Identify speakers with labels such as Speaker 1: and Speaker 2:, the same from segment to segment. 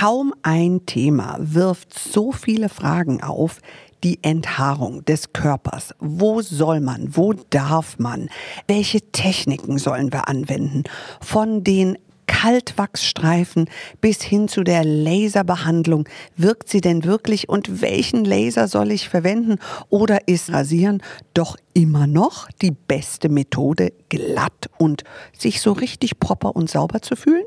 Speaker 1: Kaum ein Thema wirft so viele Fragen auf, die Enthaarung des Körpers. Wo soll man? Wo darf man? Welche Techniken sollen wir anwenden? Von den Kaltwachsstreifen bis hin zu der Laserbehandlung. Wirkt sie denn wirklich und welchen Laser soll ich verwenden? Oder ist Rasieren doch immer noch die beste Methode, glatt und sich so richtig proper und sauber zu fühlen?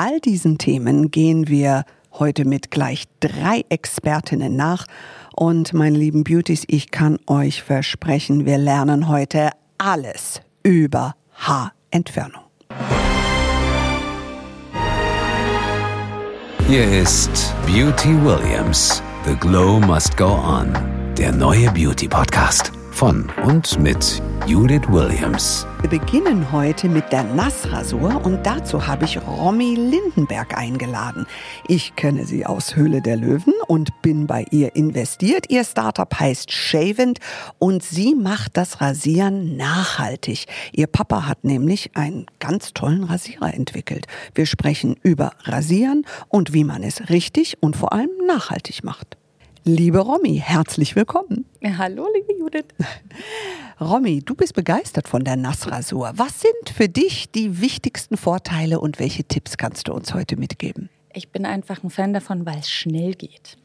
Speaker 1: All diesen Themen gehen wir heute mit gleich drei Expertinnen nach. Und meine lieben Beauties, ich kann euch versprechen, wir lernen heute alles über Haarentfernung.
Speaker 2: Hier ist Beauty Williams. The Glow Must Go On. Der neue Beauty Podcast von und mit Judith Williams.
Speaker 1: Wir beginnen heute mit der Nassrasur und dazu habe ich Romy Lindenberg eingeladen. Ich kenne sie aus Höhle der Löwen und bin bei ihr investiert. Ihr Startup heißt Shavent und sie macht das Rasieren nachhaltig. Ihr Papa hat nämlich einen ganz tollen Rasierer entwickelt. Wir sprechen über Rasieren und wie man es richtig und vor allem nachhaltig macht. Liebe Romy, herzlich willkommen.
Speaker 3: hallo, liebe Judith.
Speaker 1: Romy, du bist begeistert von der Nassrasur. Was sind für dich die wichtigsten Vorteile und welche Tipps kannst du uns heute mitgeben?
Speaker 3: Ich bin einfach ein Fan davon, weil es schnell geht.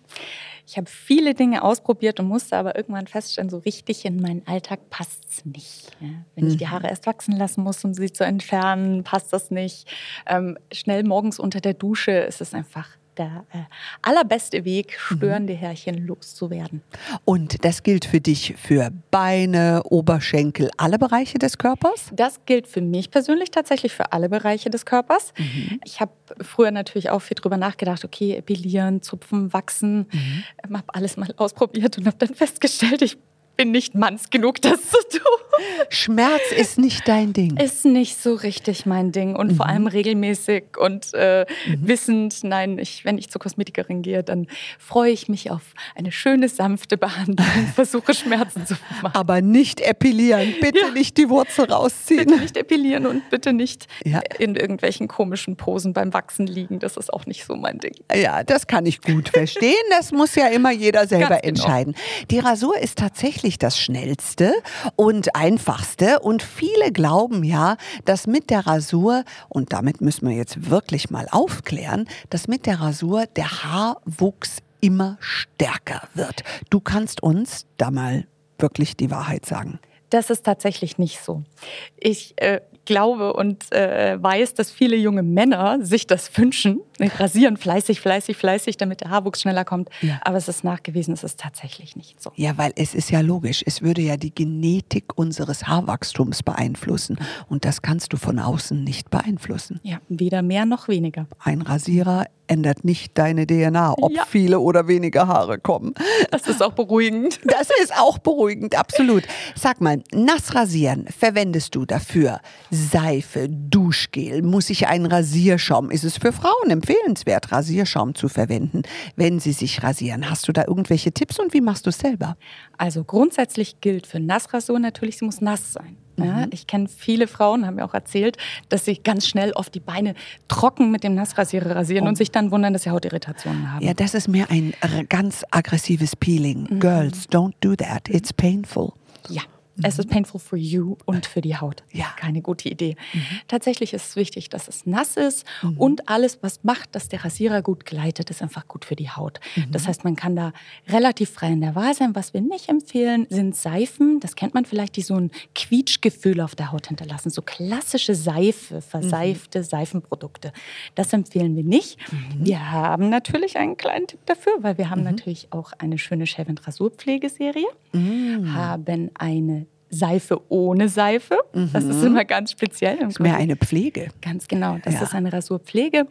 Speaker 3: Ich habe viele Dinge ausprobiert und musste aber irgendwann feststellen, so richtig in meinen Alltag passt es nicht. Ja, wenn ich die mhm. Haare erst wachsen lassen muss, um sie zu entfernen, passt das nicht. Ähm, schnell morgens unter der Dusche ist es einfach der äh, allerbeste Weg, mhm. störende Härchen loszuwerden.
Speaker 1: Und das gilt für dich für Beine, Oberschenkel, alle Bereiche des Körpers?
Speaker 3: Das gilt für mich persönlich tatsächlich für alle Bereiche des Körpers. Mhm. Ich habe früher natürlich auch viel drüber nachgedacht, okay, epilieren, zupfen, wachsen. Mhm. Ähm, habe alles mal ausprobiert und habe dann festgestellt, ich bin nicht manns genug, das zu tun.
Speaker 1: Schmerz ist nicht dein Ding.
Speaker 3: Ist nicht so richtig mein Ding und mhm. vor allem regelmäßig und äh, mhm. wissend, nein, ich, wenn ich zur Kosmetikerin gehe, dann freue ich mich auf eine schöne, sanfte Behandlung, versuche Schmerzen zu machen.
Speaker 1: Aber nicht epilieren, bitte ja. nicht die Wurzel rausziehen.
Speaker 3: Bitte nicht epilieren und bitte nicht ja. in irgendwelchen komischen Posen beim Wachsen liegen, das ist auch nicht so mein Ding.
Speaker 1: Ja, das kann ich gut verstehen, das muss ja immer jeder selber genau. entscheiden. Die Rasur ist tatsächlich tatsächlich das schnellste und einfachste. Und viele glauben ja, dass mit der Rasur, und damit müssen wir jetzt wirklich mal aufklären, dass mit der Rasur der Haarwuchs immer stärker wird. Du kannst uns da mal wirklich die Wahrheit sagen.
Speaker 3: Das ist tatsächlich nicht so. Ich äh, glaube und äh, weiß, dass viele junge Männer sich das wünschen. Rasieren fleißig, fleißig, fleißig, damit der Haarwuchs schneller kommt. Ja. Aber es ist nachgewiesen, es ist tatsächlich nicht so.
Speaker 1: Ja, weil es ist ja logisch. Es würde ja die Genetik unseres Haarwachstums beeinflussen. Und das kannst du von außen nicht beeinflussen.
Speaker 3: Ja, weder mehr noch weniger.
Speaker 1: Ein Rasierer ändert nicht deine DNA, ob ja. viele oder wenige Haare kommen.
Speaker 3: Das ist auch beruhigend.
Speaker 1: Das ist auch beruhigend, absolut. Sag mal, nass rasieren verwendest du dafür Seife, Duschgel? Muss ich einen Rasierschaum? Ist es für Frauen empfehlenswert, Rasierschaum zu verwenden, wenn sie sich rasieren? Hast du da irgendwelche Tipps und wie machst du es selber?
Speaker 3: Also grundsätzlich gilt für Nassrasur natürlich, sie muss nass sein. Ja, mhm. ich kenne viele Frauen, haben mir auch erzählt, dass sie ganz schnell oft die Beine trocken mit dem Nassrasierer rasieren oh. und sich dann wundern, dass sie Hautirritationen haben.
Speaker 1: Ja, das ist mir ein ganz aggressives Peeling. Mhm. Girls, don't do that. It's painful.
Speaker 3: Ja. Mhm. Es ist painful for you und für die Haut. Ja. Keine gute Idee. Mhm. Tatsächlich ist es wichtig, dass es nass ist mhm. und alles, was macht, dass der Rasierer gut gleitet, ist einfach gut für die Haut. Mhm. Das heißt, man kann da relativ frei in der Wahl sein. Was wir nicht empfehlen, sind Seifen. Das kennt man vielleicht, die so ein Quietschgefühl auf der Haut hinterlassen. So klassische Seife, verseifte mhm. Seifenprodukte. Das empfehlen wir nicht. Mhm. Wir haben natürlich einen kleinen Tipp dafür, weil wir haben natürlich auch eine schöne Shave Rasurpflegeserie, haben eine Seife ohne Seife. Mhm. Das ist mhm. immer ganz speziell.
Speaker 1: Das ist mehr eine Pflege.
Speaker 3: Ganz genau. Das ja. ist eine Rasurpflege,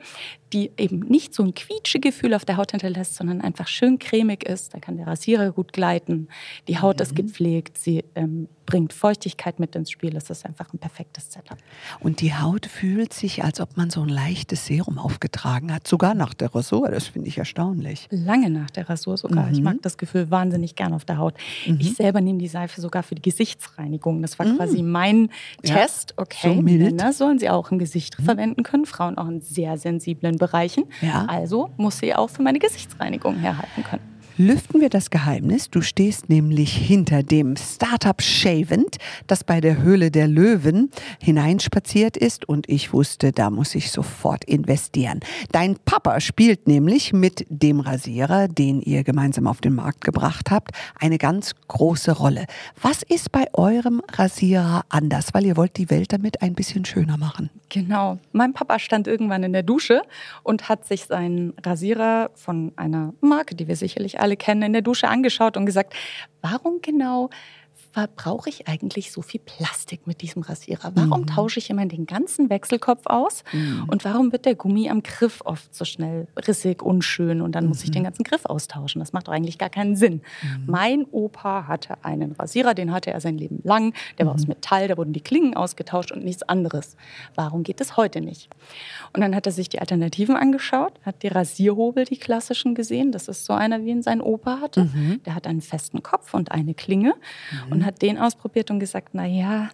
Speaker 3: die eben nicht so ein Quietschegefühl auf der Haut hinterlässt, sondern einfach schön cremig ist. Da kann der Rasierer gut gleiten. Die Haut mhm. ist gepflegt. Sie ähm, bringt Feuchtigkeit mit ins Spiel. Das ist einfach ein perfektes Setup.
Speaker 1: Und die Haut fühlt sich, als ob man so ein leichtes Serum aufgetragen hat, sogar nach der Rasur. Das finde ich erstaunlich.
Speaker 3: Lange nach der Rasur sogar. Mhm. Ich mag das Gefühl wahnsinnig gern auf der Haut. Mhm. Ich selber nehme die Seife sogar für die Gesichtsreinigung. Das war mm. quasi mein ja. Test. Okay, so Männer sollen sie auch im Gesicht mm. verwenden können, Frauen auch in sehr sensiblen Bereichen. Ja. Also muss sie auch für meine Gesichtsreinigung herhalten können
Speaker 1: lüften wir das Geheimnis. Du stehst nämlich hinter dem Startup Shavent, das bei der Höhle der Löwen hineinspaziert ist und ich wusste, da muss ich sofort investieren. Dein Papa spielt nämlich mit dem Rasierer, den ihr gemeinsam auf den Markt gebracht habt, eine ganz große Rolle. Was ist bei eurem Rasierer anders? Weil ihr wollt die Welt damit ein bisschen schöner machen.
Speaker 3: Genau. Mein Papa stand irgendwann in der Dusche und hat sich seinen Rasierer von einer Marke, die wir sicherlich alle kennen, in der Dusche angeschaut und gesagt, warum genau verbrauche ich eigentlich so viel Plastik mit diesem Rasierer? Warum mhm. tausche ich immer den ganzen Wechselkopf aus? Mhm. Und warum wird der Gummi am Griff oft so schnell rissig, unschön und dann mhm. muss ich den mhm. ganzen Griff austauschen? Das macht doch eigentlich gar keinen Sinn. Mhm. Mein Opa hatte einen Rasierer, den hatte er sein Leben lang. Der war aus mhm. Metall, da wurden die Klingen ausgetauscht und nichts anderes. Warum geht es heute nicht? Und dann hat er sich die Alternativen angeschaut, hat die Rasierhobel, die klassischen, gesehen. Das ist so einer, wie ihn sein Opa hatte. Der hat einen festen Kopf und eine Klinge. Und und hat den ausprobiert und gesagt, na ja,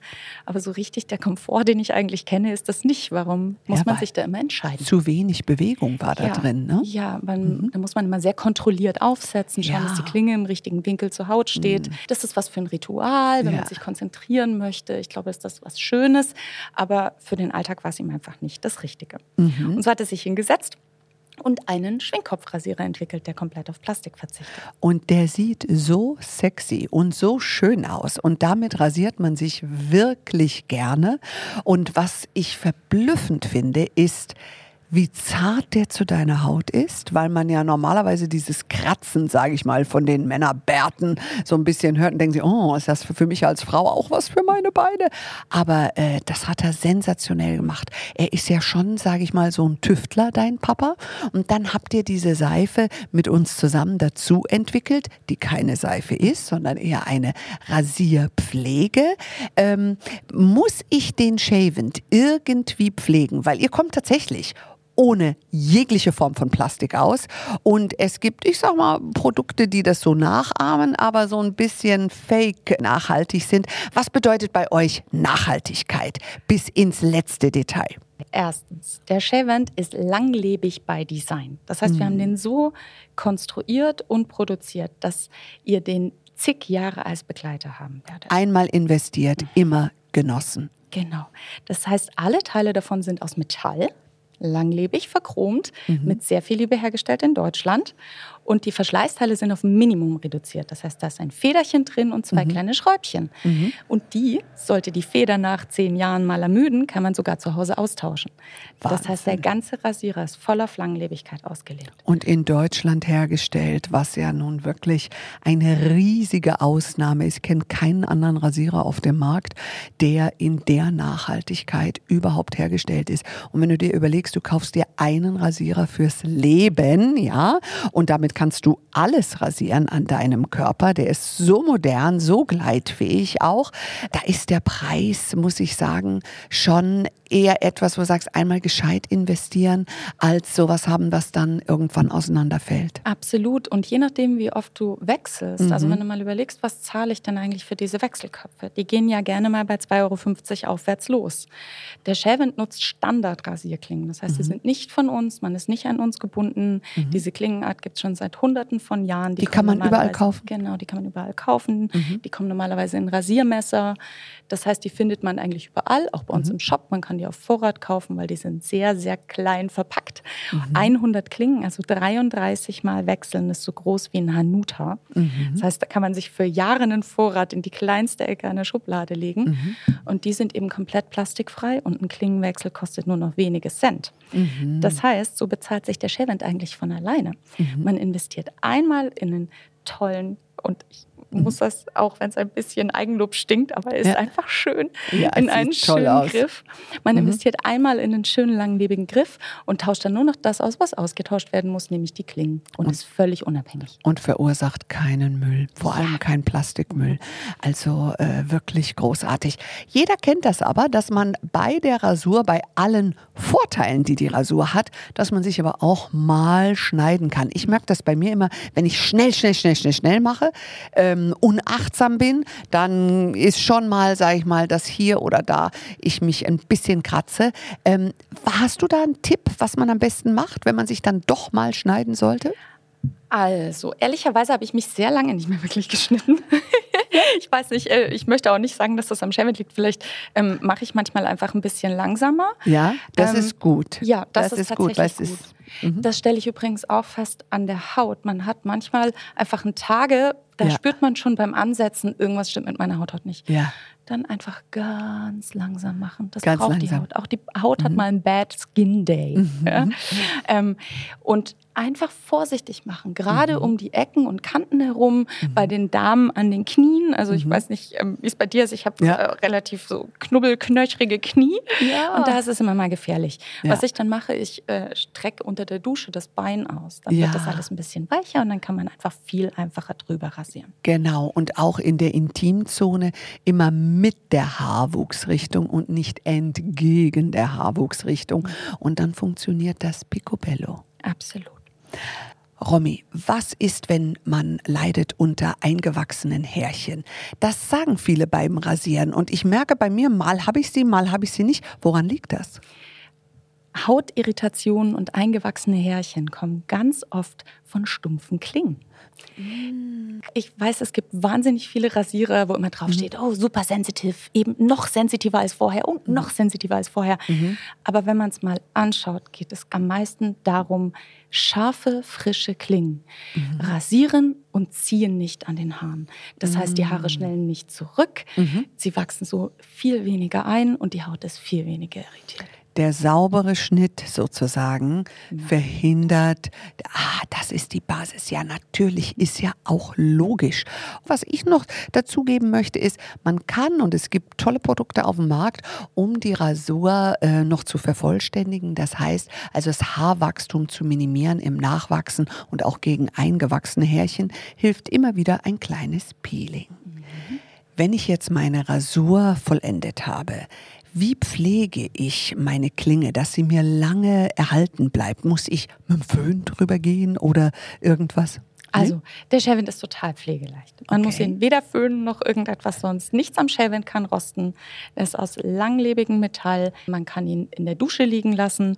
Speaker 3: aber so richtig der Komfort, den ich eigentlich kenne, ist das nicht. Warum muss ja, man sich da immer entscheiden?
Speaker 1: Zu wenig Bewegung war da
Speaker 3: ja,
Speaker 1: drin, ne?
Speaker 3: Ja, man, mhm. da muss man immer sehr kontrolliert aufsetzen, schauen, dass die Klinge im richtigen Winkel zur Haut steht. Mhm. Das ist was für ein Ritual, wenn man sich konzentrieren möchte. Ich glaube, ist das was Schönes, aber für den Alltag war es ihm einfach nicht das Richtige. Mhm. Und so hat er sich hingesetzt und einen Schwingkopfrasierer entwickelt, der komplett auf Plastik verzichtet.
Speaker 1: Und der sieht so sexy und so schön aus. Und damit rasiert man sich wirklich gerne. Und was ich verblüffend finde, ist, wie zart der zu deiner Haut ist, weil man ja normalerweise dieses Kratzen, sage ich mal, von den Männerbärten so ein bisschen hört und denkt sich, oh, ist das für mich als Frau auch was für meine Beine? Aber äh, das hat er sensationell gemacht. Er ist ja schon, sage ich mal, so ein Tüftler, dein Papa. Und dann habt ihr diese Seife mit uns zusammen dazu entwickelt, die keine Seife ist, sondern eher eine Rasierpflege. Ähm, muss ich den Shavent irgendwie pflegen? Weil ihr kommt tatsächlich ohne jegliche Form von Plastik aus. Und es gibt, ich sag mal, Produkte, die das so nachahmen, aber so ein bisschen fake nachhaltig sind. Was bedeutet bei euch Nachhaltigkeit bis ins letzte Detail?
Speaker 3: Erstens, der Chevent ist langlebig bei Design. Das heißt, wir haben mhm. den so konstruiert und produziert, dass ihr den zig Jahre als Begleiter haben werdet.
Speaker 1: Einmal investiert, mhm. immer genossen.
Speaker 3: Genau. Das heißt, alle Teile davon sind aus Metall langlebig, verchromt, mhm. mit sehr viel Liebe hergestellt in Deutschland. Und die Verschleißteile sind auf Minimum reduziert. Das heißt, da ist ein Federchen drin und zwei mhm. kleine Schräubchen. Mhm. Und die, sollte die Feder nach zehn Jahren mal ermüden, kann man sogar zu Hause austauschen. Wahnsinn. Das heißt, der ganze Rasierer ist voller Langlebigkeit ausgelegt.
Speaker 1: Und in Deutschland hergestellt, was ja nun wirklich eine riesige Ausnahme ist. Ich kenne keinen anderen Rasierer auf dem Markt, der in der Nachhaltigkeit überhaupt hergestellt ist. Und wenn du dir überlegst, du kaufst dir einen Rasierer fürs Leben, ja, und damit kannst du alles rasieren an deinem Körper. Der ist so modern, so gleitfähig auch. Da ist der Preis, muss ich sagen, schon eher etwas, wo du sagst, einmal gescheit investieren, als sowas haben, was dann irgendwann auseinanderfällt.
Speaker 3: Absolut. Und je nachdem, wie oft du wechselst, mhm. also wenn du mal überlegst, was zahle ich denn eigentlich für diese Wechselköpfe? Die gehen ja gerne mal bei 2,50 Euro aufwärts los. Der Shelvent nutzt Standard-Rasierklingen. Das heißt, mhm. sie sind nicht von uns, man ist nicht an uns gebunden. Mhm. Diese Klingenart gibt es schon seit hunderten von Jahren.
Speaker 1: Die, die kann man überall kaufen?
Speaker 3: Genau, die kann man überall kaufen. Mhm. Die kommen normalerweise in Rasiermesser. Das heißt, die findet man eigentlich überall, auch bei uns mhm. im Shop. Man kann die auf Vorrat kaufen, weil die sind sehr, sehr klein verpackt. Mhm. 100 Klingen, also 33 Mal wechseln, ist so groß wie ein Hanuta. Mhm. Das heißt, da kann man sich für Jahre einen Vorrat in die kleinste Ecke einer Schublade legen. Mhm. Und die sind eben komplett plastikfrei und ein Klingenwechsel kostet nur noch wenige Cent. Mhm. Das heißt, so bezahlt sich der Shavent eigentlich von alleine. Mhm. Man investiert einmal in einen tollen und ich muss das, auch wenn es ein bisschen Eigenlob stinkt, aber ist ja. einfach schön, ja, in einen schönen aus. Griff. Man mhm. investiert einmal in einen schönen, langlebigen Griff und tauscht dann nur noch das aus, was ausgetauscht werden muss, nämlich die Klingen. Und, und ist völlig unabhängig.
Speaker 1: Und verursacht keinen Müll, vor ja. allem keinen Plastikmüll. Also äh, wirklich großartig. Jeder kennt das aber, dass man bei der Rasur, bei allen Vorteilen, die die Rasur hat, dass man sich aber auch mal schneiden kann. Ich merke das bei mir immer, wenn ich schnell, schnell, schnell, schnell, schnell mache, ähm, ähm, unachtsam bin, dann ist schon mal, sage ich mal, dass hier oder da ich mich ein bisschen kratze. Ähm, hast du da einen Tipp, was man am besten macht, wenn man sich dann doch mal schneiden sollte?
Speaker 3: Also, ehrlicherweise habe ich mich sehr lange nicht mehr wirklich geschnitten. ich weiß nicht, äh, ich möchte auch nicht sagen, dass das am Shaving liegt. Vielleicht ähm, mache ich manchmal einfach ein bisschen langsamer.
Speaker 1: Ja, das ähm, ist gut.
Speaker 3: Ja, das, das ist, ist, gut. Weil gut. Mhm. Das stelle ich übrigens auch fest an der Haut. Man hat manchmal einfach Tage, da ja. spürt man schon beim Ansetzen, irgendwas stimmt mit meiner Haut heute nicht.
Speaker 1: Ja.
Speaker 3: Dann einfach ganz langsam machen. Das
Speaker 1: ganz
Speaker 3: braucht
Speaker 1: langsam.
Speaker 3: die Haut. Auch die Haut mhm. hat mal einen Bad Skin Day. Mhm. Ja? Ähm, und einfach vorsichtig machen, gerade mhm. um die Ecken und Kanten herum, mhm. bei den Damen an den Knien. Also ich mhm. weiß nicht, ähm, wie es bei dir ist. Ich habe ja. äh, relativ so knubbelknöchrige Knie ja. und da ist es immer mal gefährlich. Ja. Was ich dann mache, ich äh, strecke unter der Dusche das Bein aus. Dann wird das alles ein bisschen weicher und dann kann man einfach viel einfacher drüber rasieren.
Speaker 1: Genau und auch in der Intimzone immer mit der Haarwuchsrichtung und nicht entgegen der Haarwuchsrichtung mhm. und dann funktioniert das Picobello.
Speaker 3: Absolut.
Speaker 1: Romy, was ist, wenn man leidet unter eingewachsenen Härchen? Das sagen viele beim Rasieren und ich merke bei mir, mal habe ich sie, mal habe ich sie nicht. Woran liegt das?
Speaker 3: Hautirritationen und eingewachsene Härchen kommen ganz oft von stumpfen Klingen. Ich weiß, es gibt wahnsinnig viele Rasierer, wo immer drauf steht, mhm. oh, super sensitiv, eben noch sensitiver als vorher und noch sensitiver als vorher. Mhm. Aber wenn man es mal anschaut, geht es am meisten darum, scharfe, frische Klingen. Mhm. Rasieren und ziehen nicht an den Haaren. Das heißt, die Haare mhm. schnellen nicht zurück, mhm. sie wachsen so viel weniger ein und die Haut ist viel weniger irritiert
Speaker 1: der saubere Schnitt sozusagen verhindert, ah, das ist die Basis. Ja, natürlich ist ja auch logisch. Was ich noch dazugeben möchte, ist, man kann und es gibt tolle Produkte auf dem Markt, um die Rasur äh, noch zu vervollständigen. Das heißt, also das Haarwachstum zu minimieren im Nachwachsen und auch gegen eingewachsene Härchen hilft immer wieder ein kleines Peeling. Mhm. Wenn ich jetzt meine Rasur vollendet habe, wie pflege ich meine Klinge, dass sie mir lange erhalten bleibt? Muss ich mit dem Föhn drüber gehen oder irgendwas?
Speaker 3: Also, der Shaven ist total pflegeleicht. Man okay. muss ihn weder föhnen noch irgendetwas sonst. Nichts am Shaven kann rosten. Er ist aus langlebigem Metall. Man kann ihn in der Dusche liegen lassen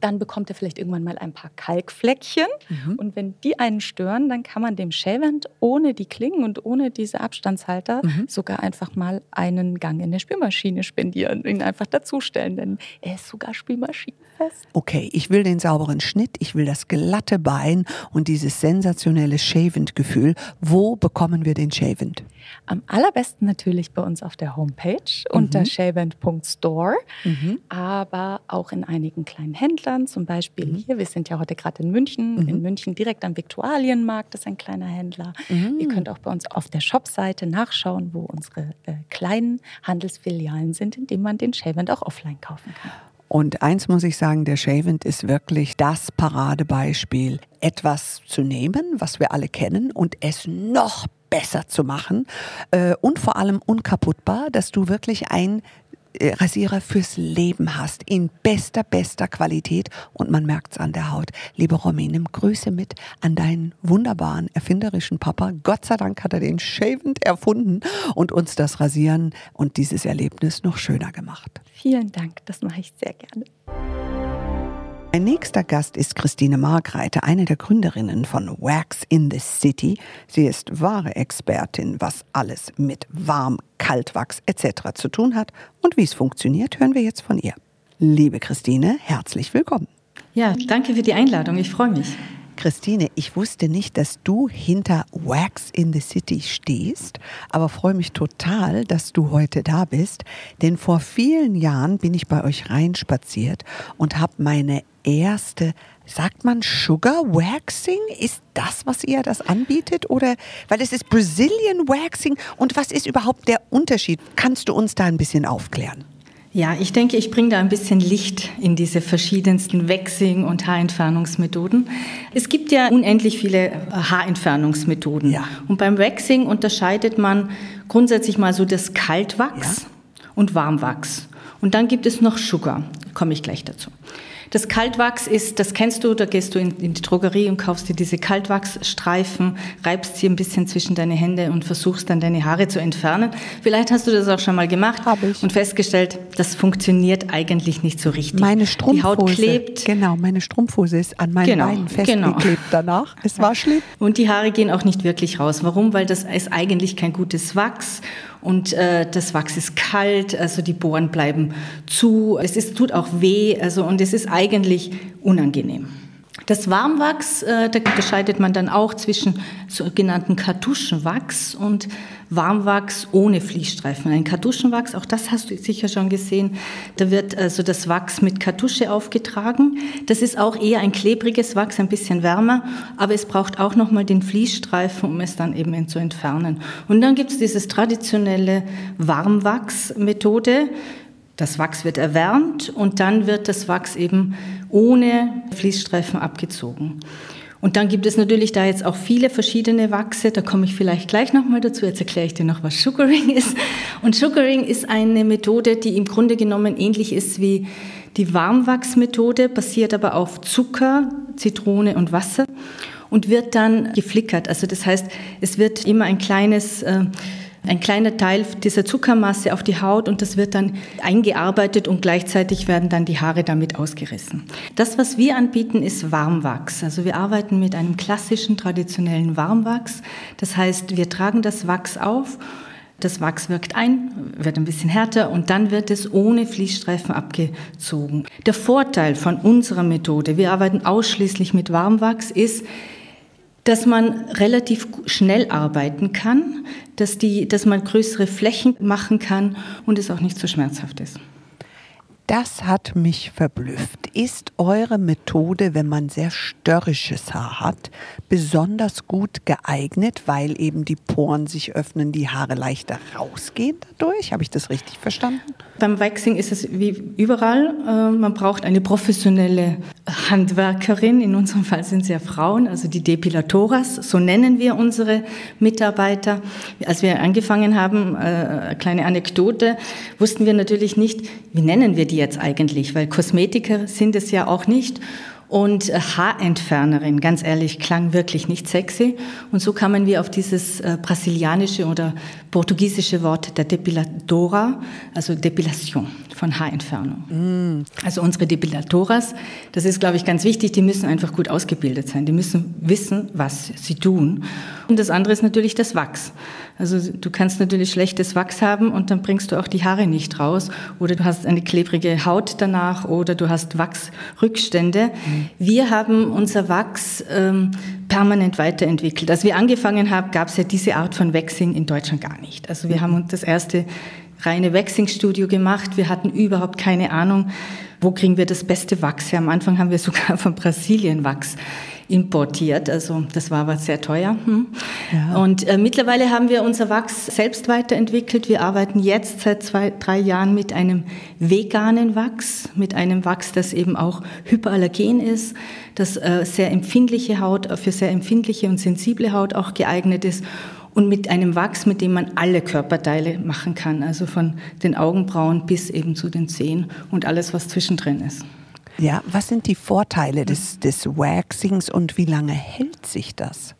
Speaker 3: dann bekommt er vielleicht irgendwann mal ein paar Kalkfleckchen. Mhm. Und wenn die einen stören, dann kann man dem Shavent ohne die Klingen und ohne diese Abstandshalter mhm. sogar einfach mal einen Gang in der Spülmaschine spendieren, ihn einfach dazustellen, denn er ist sogar spülmaschinenfest.
Speaker 1: Okay, ich will den sauberen Schnitt, ich will das glatte Bein und dieses sensationelle Shavent-Gefühl. Wo bekommen wir den Shavent?
Speaker 3: Am allerbesten natürlich bei uns auf der Homepage mhm. unter shavent.store, mhm. aber auch in einigen kleinen Händlern, zum Beispiel mhm. hier. Wir sind ja heute gerade in München. Mhm. In München direkt am Viktualienmarkt ist ein kleiner Händler. Mhm. Ihr könnt auch bei uns auf der Shopseite nachschauen, wo unsere äh, kleinen Handelsfilialen sind, in denen man den Shavent auch offline kaufen kann.
Speaker 1: Und eins muss ich sagen, der Shavent ist wirklich das Paradebeispiel, etwas zu nehmen, was wir alle kennen, und es noch besser zu machen äh, und vor allem unkaputtbar, dass du wirklich ein Rasierer fürs Leben hast, in bester, bester Qualität und man merkt es an der Haut. Liebe Romy, nimm Grüße mit an deinen wunderbaren, erfinderischen Papa. Gott sei Dank hat er den Shavend erfunden und uns das Rasieren und dieses Erlebnis noch schöner gemacht.
Speaker 3: Vielen Dank, das mache ich sehr gerne.
Speaker 1: Mein nächster Gast ist Christine Margreite, eine der Gründerinnen von Wax in the City. Sie ist wahre Expertin, was alles mit Warm, Kaltwachs etc. zu tun hat. Und wie es funktioniert, hören wir jetzt von ihr. Liebe Christine, herzlich willkommen.
Speaker 4: Ja, danke für die Einladung. Ich freue mich.
Speaker 1: Christine, ich wusste nicht, dass du hinter Wax in the City stehst, aber freue mich total, dass du heute da bist. Denn vor vielen Jahren bin ich bei euch reinspaziert und habe meine erste, sagt man Sugar Waxing? Ist das, was ihr das anbietet? Oder, weil es ist Brazilian Waxing. Und was ist überhaupt der Unterschied? Kannst du uns da ein bisschen aufklären?
Speaker 4: Ja, ich denke, ich bringe da ein bisschen Licht in diese verschiedensten Waxing- und Haarentfernungsmethoden. Es gibt ja unendlich viele Haarentfernungsmethoden. Ja. Und beim Waxing unterscheidet man grundsätzlich mal so das Kaltwachs ja. und Warmwachs. Und dann gibt es noch Sugar, komme ich gleich dazu. Das Kaltwachs ist, das kennst du, da gehst du in, in, die Drogerie und kaufst dir diese Kaltwachsstreifen, reibst sie ein bisschen zwischen deine Hände und versuchst dann deine Haare zu entfernen. Vielleicht hast du das auch schon mal gemacht und festgestellt, das funktioniert eigentlich nicht so richtig.
Speaker 1: Meine Strumpfhose. Die Haut klebt. Genau, meine Strumpfhose ist an meinen genau, Beinen festgeklebt genau. danach. Es war schlimm.
Speaker 4: Und die Haare gehen auch nicht wirklich raus. Warum? Weil das ist eigentlich kein gutes Wachs und äh, das Wachs ist kalt, also die Bohren bleiben zu, es ist, tut auch weh, also und es ist eigentlich unangenehm. Das Warmwachs, äh, da unterscheidet man dann auch zwischen sogenannten Kartuschenwachs und Warmwachs ohne Fließstreifen. Ein Kartuschenwachs, auch das hast du sicher schon gesehen, da wird also das Wachs mit Kartusche aufgetragen. Das ist auch eher ein klebriges Wachs, ein bisschen wärmer, aber es braucht auch nochmal den Fließstreifen, um es dann eben zu entfernen. Und dann gibt es dieses traditionelle Warmwachs-Methode. Das Wachs wird erwärmt und dann wird das Wachs eben ohne Fließstreifen abgezogen. Und dann gibt es natürlich da jetzt auch viele verschiedene Wachse. Da komme ich vielleicht gleich nochmal dazu. Jetzt erkläre ich dir noch, was Sugaring ist. Und Sugaring ist eine Methode, die im Grunde genommen ähnlich ist wie die Warmwachsmethode, basiert aber auf Zucker, Zitrone und Wasser und wird dann geflickert. Also das heißt, es wird immer ein kleines äh, ein kleiner Teil dieser Zuckermasse auf die Haut und das wird dann eingearbeitet und gleichzeitig werden dann die Haare damit ausgerissen. Das, was wir anbieten, ist Warmwachs. Also wir arbeiten mit einem klassischen, traditionellen Warmwachs. Das heißt, wir tragen das Wachs auf das Wachs wirkt ein, wird ein bisschen härter und dann wird es ohne Fließstreifen abgezogen. Der Vorteil von unserer Methode, wir arbeiten ausschließlich mit Warmwachs, ist, dass man relativ schnell arbeiten kann, dass, die, dass man größere Flächen machen kann und es auch nicht so schmerzhaft ist.
Speaker 1: Das hat mich verblüfft. Ist eure Methode, wenn man sehr störrisches Haar hat, besonders gut geeignet, weil eben die Poren sich öffnen, die Haare leichter rausgehen dadurch? Habe ich das richtig verstanden?
Speaker 4: Beim Waxing ist es wie überall. Äh, man braucht eine professionelle Handwerkerin. In unserem Fall sind es ja Frauen, also die Depilatoras. So nennen wir unsere Mitarbeiter. Als wir angefangen haben, äh, kleine Anekdote, wussten wir natürlich nicht, wie nennen wir die jetzt eigentlich, weil Kosmetiker sind es ja auch nicht. Und äh, Haarentfernerin, ganz ehrlich, klang wirklich nicht sexy. Und so kamen wir auf dieses äh, brasilianische oder portugiesische Wort der Depiladora, also Depilation von Haarentfernung. Mm. Also unsere Depilatoras, das ist, glaube ich, ganz wichtig, die müssen einfach gut ausgebildet sein. Die müssen wissen, was sie tun. Und das andere ist natürlich das Wachs. Also du kannst natürlich schlechtes Wachs haben und dann bringst du auch die Haare nicht raus. Oder du hast eine klebrige Haut danach oder du hast Wachsrückstände. Mhm. Wir haben unser Wachs ähm, permanent weiterentwickelt. Als wir angefangen haben, gab es ja diese Art von Waxing in Deutschland gar nicht. Also wir haben uns das erste reine Waxing-Studio gemacht. Wir hatten überhaupt keine Ahnung, wo kriegen wir das beste Wachs her. Am Anfang haben wir sogar von Brasilien Wachs importiert. Also das war aber sehr teuer. Hm. Ja. Und äh, mittlerweile haben wir unser Wachs selbst weiterentwickelt. Wir arbeiten jetzt seit zwei, drei Jahren mit einem veganen Wachs, mit einem Wachs, das eben auch hyperallergen ist, das äh, sehr empfindliche Haut, für sehr empfindliche und sensible Haut auch geeignet ist und mit einem Wachs, mit dem man alle Körperteile machen kann, also von den Augenbrauen bis eben zu den Zehen und alles, was zwischendrin ist.
Speaker 1: Ja, was sind die Vorteile des, des Waxings und wie lange hält sich das?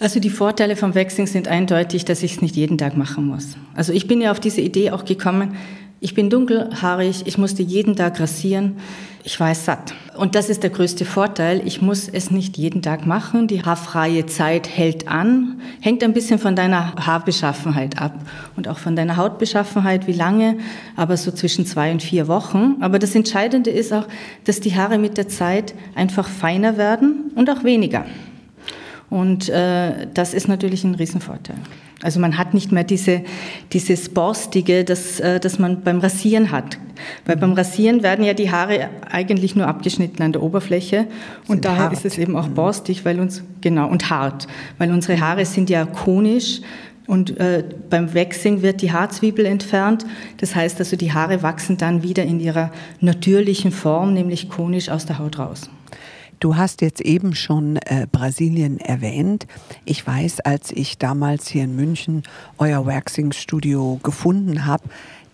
Speaker 4: Also die Vorteile vom Waxing sind eindeutig, dass ich es nicht jeden Tag machen muss. Also ich bin ja auf diese Idee auch gekommen, ich bin dunkelhaarig, ich musste jeden Tag rasieren. Ich war satt. Und das ist der größte Vorteil. Ich muss es nicht jeden Tag machen. Die haarfreie Zeit hält an. Hängt ein bisschen von deiner Haarbeschaffenheit ab und auch von deiner Hautbeschaffenheit, wie lange, aber so zwischen zwei und vier Wochen. Aber das Entscheidende ist auch, dass die Haare mit der Zeit einfach feiner werden und auch weniger. Und äh, das ist natürlich ein Riesenvorteil. Also man hat nicht mehr diese, dieses Borstige, das, äh, das man beim Rasieren hat. Weil beim Rasieren werden ja die Haare eigentlich nur abgeschnitten an der Oberfläche und daher hart. ist es eben auch borstig, weil uns genau und hart, weil unsere Haare sind ja konisch und äh, beim Waxing wird die Haarzwiebel entfernt. Das heißt also, die Haare wachsen dann wieder in ihrer natürlichen Form, nämlich konisch aus der Haut raus.
Speaker 1: Du hast jetzt eben schon äh, Brasilien erwähnt. Ich weiß, als ich damals hier in München euer Waxing-Studio gefunden habe,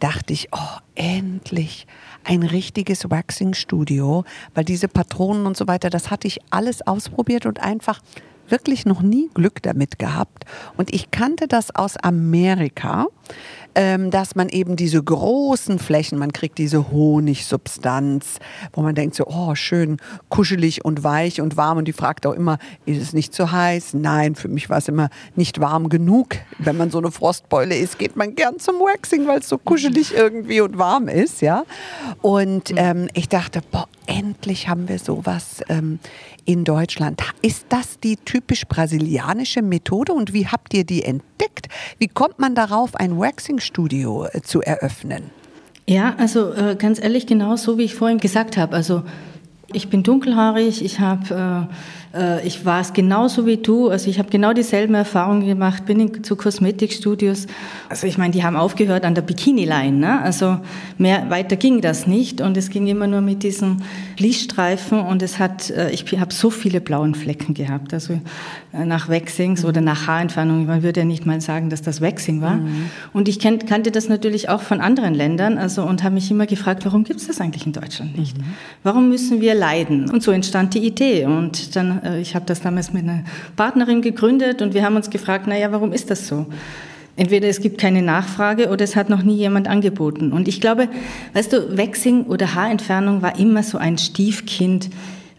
Speaker 1: dachte ich, oh, endlich ein richtiges Waxing-Studio, weil diese Patronen und so weiter, das hatte ich alles ausprobiert und einfach wirklich noch nie Glück damit gehabt. Und ich kannte das aus Amerika ähm, dass man eben diese großen Flächen, man kriegt diese Honigsubstanz, wo man denkt so, oh, schön kuschelig und weich und warm. Und die fragt auch immer, ist es nicht zu heiß? Nein, für mich war es immer nicht warm genug. Wenn man so eine Frostbeule ist, geht man gern zum Waxing, weil es so kuschelig irgendwie und warm ist, ja. Und ähm, ich dachte, boah, endlich haben wir sowas ähm, in Deutschland. Ist das die typisch brasilianische Methode und wie habt ihr die entdeckt? Wie kommt man darauf, ein Waxing-Studio äh, zu eröffnen?
Speaker 4: Ja, also äh, ganz ehrlich, genau so wie ich vorhin gesagt habe. Also ich bin dunkelhaarig, ich habe äh, ich war es genauso wie du. Also ich habe genau dieselben Erfahrungen gemacht, bin in, zu Kosmetikstudios. Also ich meine, die haben aufgehört an der Bikini-Line. Ne? Also mehr weiter ging das nicht und es ging immer nur mit diesen Lichtstreifen und es hat, äh, ich habe so viele blauen Flecken gehabt. Also äh, nach Waxings oder nach Haarentfernung, man würde ja nicht mal sagen, dass das Waxing war. Mhm. Und ich kannte das natürlich auch von anderen Ländern also und habe mich immer gefragt, warum gibt es das eigentlich in Deutschland nicht? Mhm. Warum müssen wir leiden? Und so entstand die Idee und dann äh, ich habe das damals mit einer Partnerin gegründet und wir haben uns gefragt, naja, warum ist das so? Entweder es gibt keine Nachfrage oder es hat noch nie jemand angeboten. Und ich glaube, weißt du, Waxing oder Haarentfernung war immer so ein Stiefkind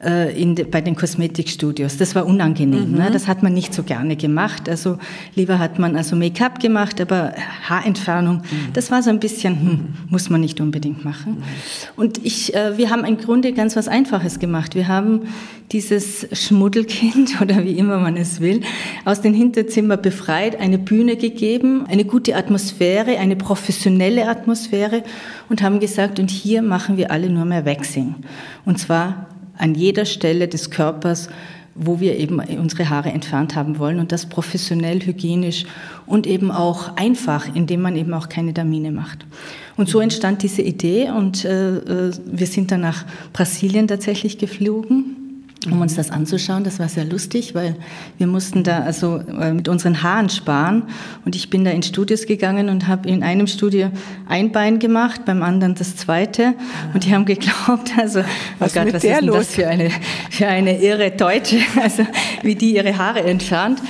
Speaker 4: äh, in, bei den Kosmetikstudios. Das war unangenehm. Ne? Mhm. Ne? Das hat man nicht so gerne gemacht. Also lieber hat man also Make-up gemacht, aber Haarentfernung, mhm. das war so ein bisschen, hm, muss man nicht unbedingt machen. Mhm. Und ich, äh, wir haben im Grunde ganz was Einfaches gemacht. Wir haben dieses Schmuddelkind oder wie immer man es will, aus dem Hinterzimmer befreit, eine Bühne gegeben, eine gute Atmosphäre, eine professionelle Atmosphäre und haben gesagt, und hier machen wir alle nur mehr Waxing. Und zwar an jeder Stelle des Körpers, wo wir eben unsere Haare entfernt haben wollen und das professionell, hygienisch und eben auch einfach, indem man eben auch keine Damine macht. Und so entstand diese Idee und äh, äh wir sind dann nach Brasilien tatsächlich geflogen um uns das anzuschauen. Das war sehr lustig, weil wir mussten da also äh, mit unseren Haaren sparen. Und ich bin da in Studios gegangen und habe in einem Studio ein Bein gemacht, beim anderen das zweite. Und die haben geglaubt, also, was, oh Gott, was ist denn los? das für eine, für eine irre Deutsche, also wie die ihre Haare entfernt.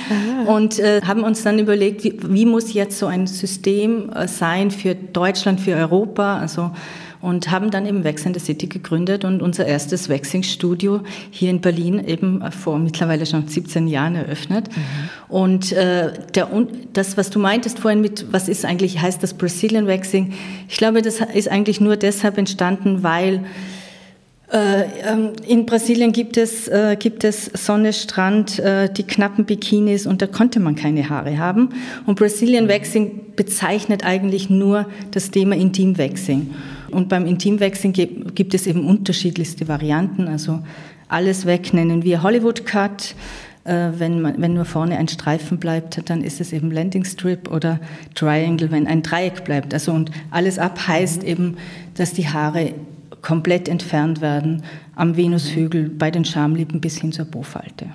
Speaker 4: Und äh, haben uns dann überlegt, wie, wie muss jetzt so ein System äh, sein für Deutschland, für Europa, also und haben dann eben Wax in the City gegründet und unser erstes Waxing-Studio hier in Berlin eben vor mittlerweile schon 17 Jahren eröffnet. Mhm. Und äh, der, das, was du meintest vorhin mit, was ist eigentlich, heißt das Brazilian Waxing? Ich glaube, das ist eigentlich nur deshalb entstanden, weil äh, ähm, in Brasilien gibt es, äh, gibt es Sonne, Strand, äh, die knappen Bikinis und da konnte man keine Haare haben. Und Brazilian Waxing bezeichnet eigentlich nur das Thema Intim Waxing. Und beim Intimwechseln gibt es eben unterschiedlichste Varianten. Also alles weg nennen wir Hollywood Cut. Äh, wenn, man, wenn nur vorne ein Streifen bleibt, dann ist es eben Landing Strip oder Triangle, wenn ein Dreieck bleibt. Also und alles ab heißt eben, dass die Haare komplett entfernt werden am Venushügel, bei den Schamlippen bis hin zur Bofalte.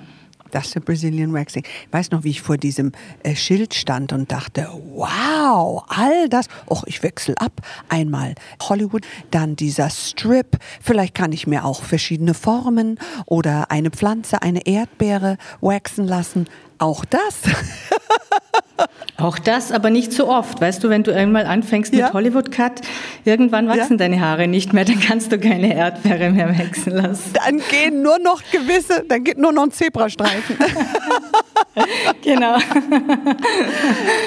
Speaker 1: Das ist Brazilian Waxing. Ich weiß noch, wie ich vor diesem äh, Schild stand und dachte, wow, all das. Och, ich wechsle ab. Einmal Hollywood, dann dieser Strip. Vielleicht kann ich mir auch verschiedene Formen oder eine Pflanze, eine Erdbeere waxen lassen. Auch das.
Speaker 4: Auch das, aber nicht so oft. Weißt du, wenn du einmal anfängst mit ja. Hollywood Cut, irgendwann wachsen ja. deine Haare nicht mehr, dann kannst du keine Erdbeere mehr wachsen lassen.
Speaker 1: Dann gehen nur noch gewisse, dann geht nur noch ein Zebrastreifen.
Speaker 4: genau.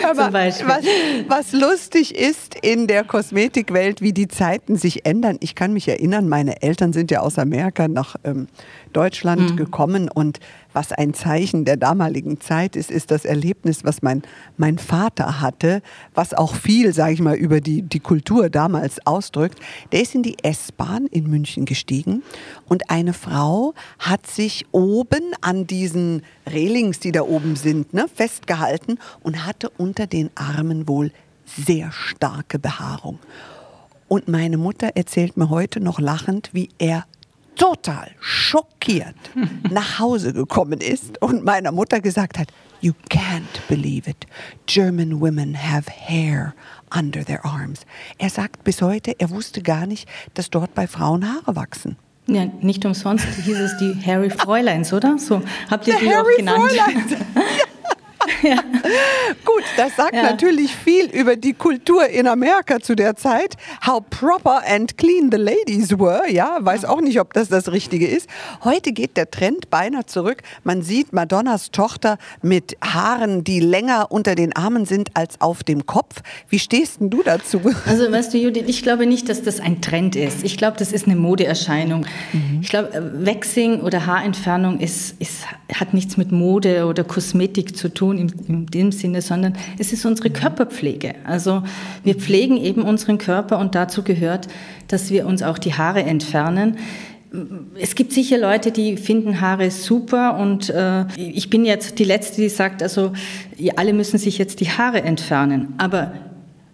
Speaker 1: aber was, was lustig ist in der Kosmetikwelt, wie die Zeiten sich ändern. Ich kann mich erinnern, meine Eltern sind ja aus Amerika nach ähm, Deutschland mhm. gekommen und was ein Zeichen der damaligen Zeit ist, ist das Erlebnis, was mein, mein Vater hatte, was auch viel, sage ich mal, über die, die Kultur damals ausdrückt. Der ist in die S-Bahn in München gestiegen und eine Frau hat sich oben an diesen Rehlings, die da oben sind, ne, festgehalten und hatte unter den Armen wohl sehr starke Behaarung. Und meine Mutter erzählt mir heute noch lachend, wie er total schockiert nach Hause gekommen ist und meiner Mutter gesagt hat, You can't believe it. German women have hair under their arms. Er sagt bis heute, er wusste gar nicht, dass dort bei Frauen Haare wachsen.
Speaker 4: Ja, nicht umsonst hieß es die Harry Fräuleins, oder? So habt ihr die
Speaker 1: Harry
Speaker 4: auch genannt.
Speaker 1: Fräuleins.
Speaker 4: ja.
Speaker 1: Gut, das sagt
Speaker 4: Ja.
Speaker 1: natürlich viel über die Kultur in Amerika zu der Zeit. How proper and clean the ladies were. Ja, weiß auch nicht, ob das das Richtige ist. Heute geht der Trend beinahe zurück. Man sieht Madonnas Tochter mit Haaren, die länger unter den Armen sind als auf dem Kopf. Wie stehst denn du dazu?
Speaker 4: Also weißt du, Judith, ich glaube nicht, dass das ein Trend ist. Ich glaube, das ist eine Modeerscheinung.
Speaker 1: Mhm.
Speaker 4: Ich glaube, äh, Waxing oder Haarentfernung ist, ist, hat nichts mit Mode oder Kosmetik zu tun in, dem Sinne, sondern es ist unsere Körperpflege. Also wir pflegen eben unseren Körper und dazu gehört, dass wir uns auch die Haare entfernen. Es gibt sicher Leute, die finden Haare super und äh, ich bin jetzt die Letzte, die sagt, also alle müssen sich jetzt die Haare entfernen. Aber